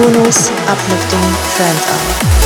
Kunos Uplifting Trance Hour.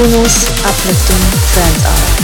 Kunos uplifting trance hour.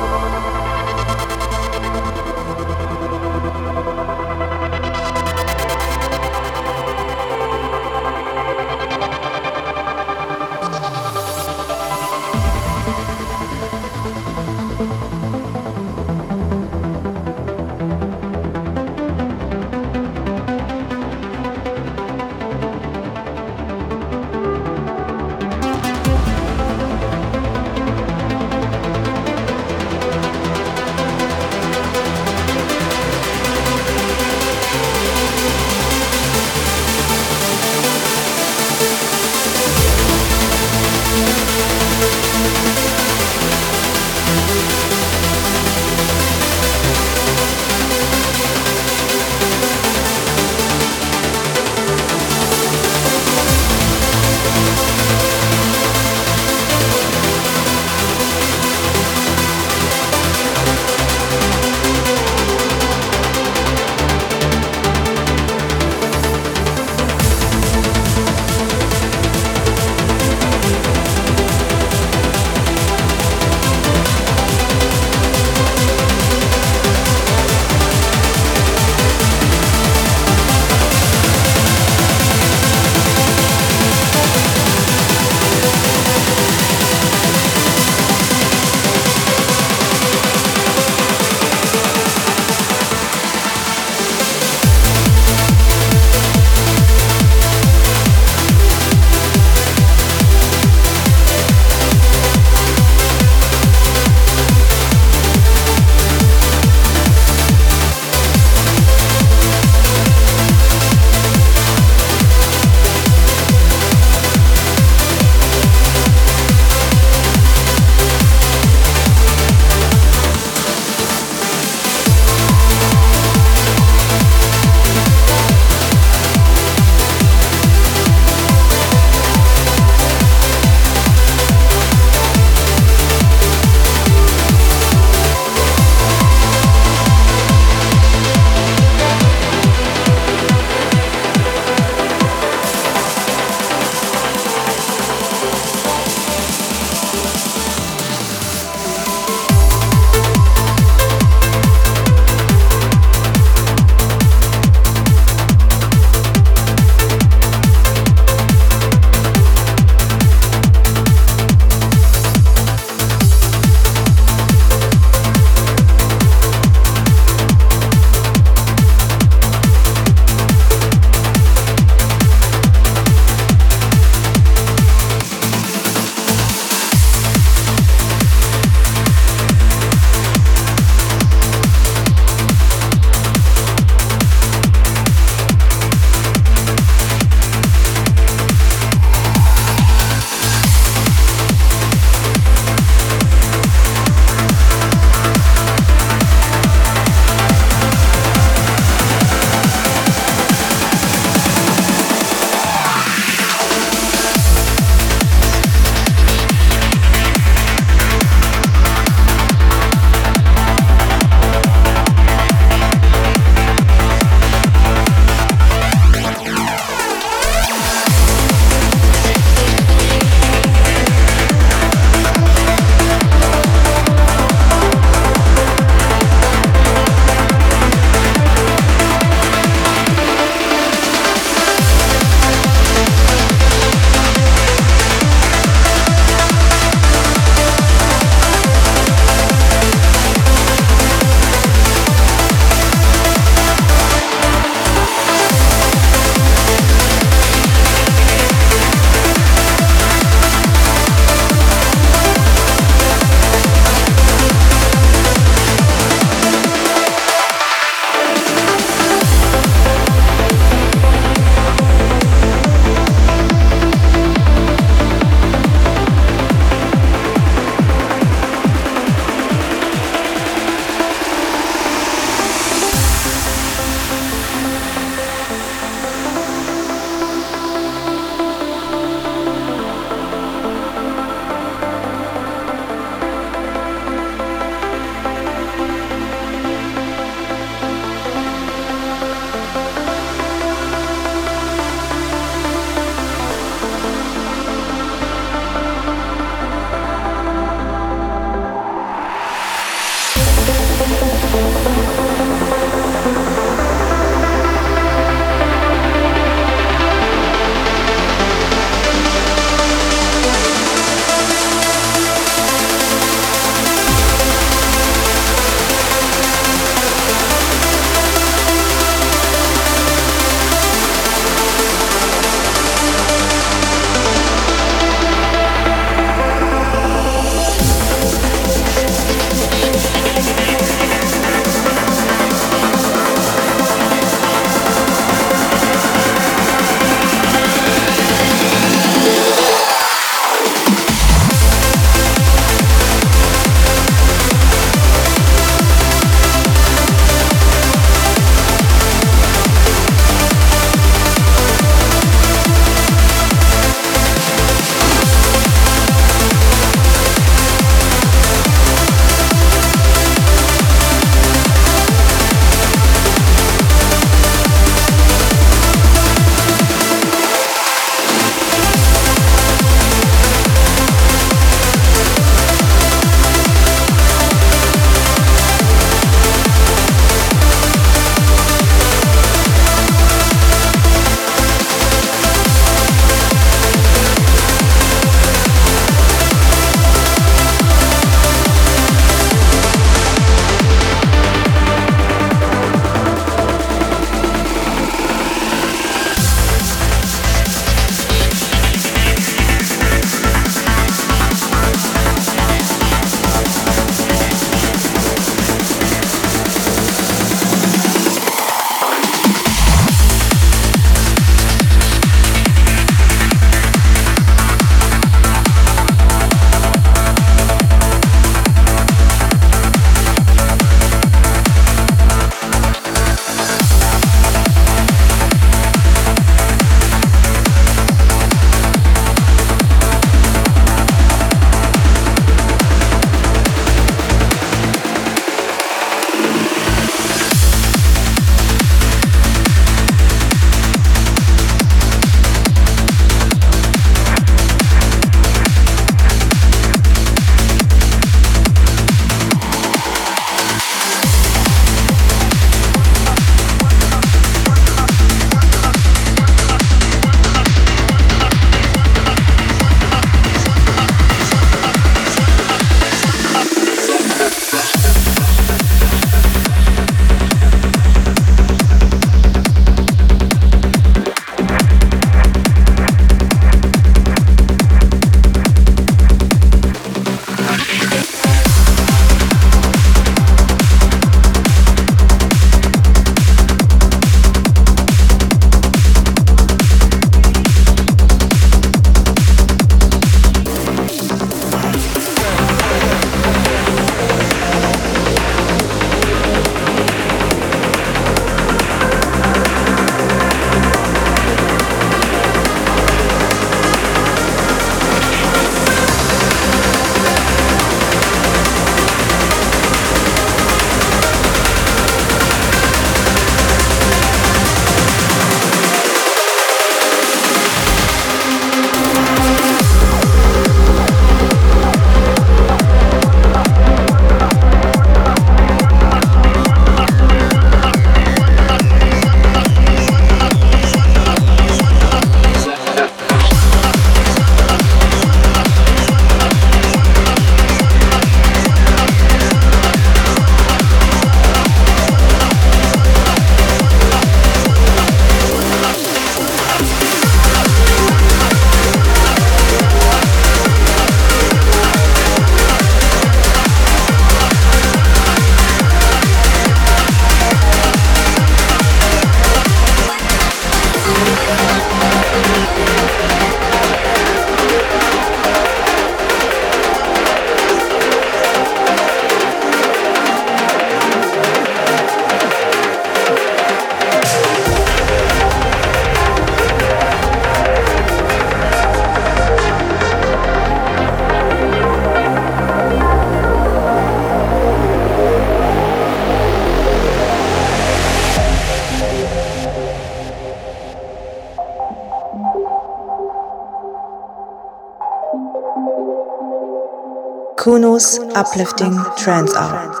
Kuno's uplifting trance hour.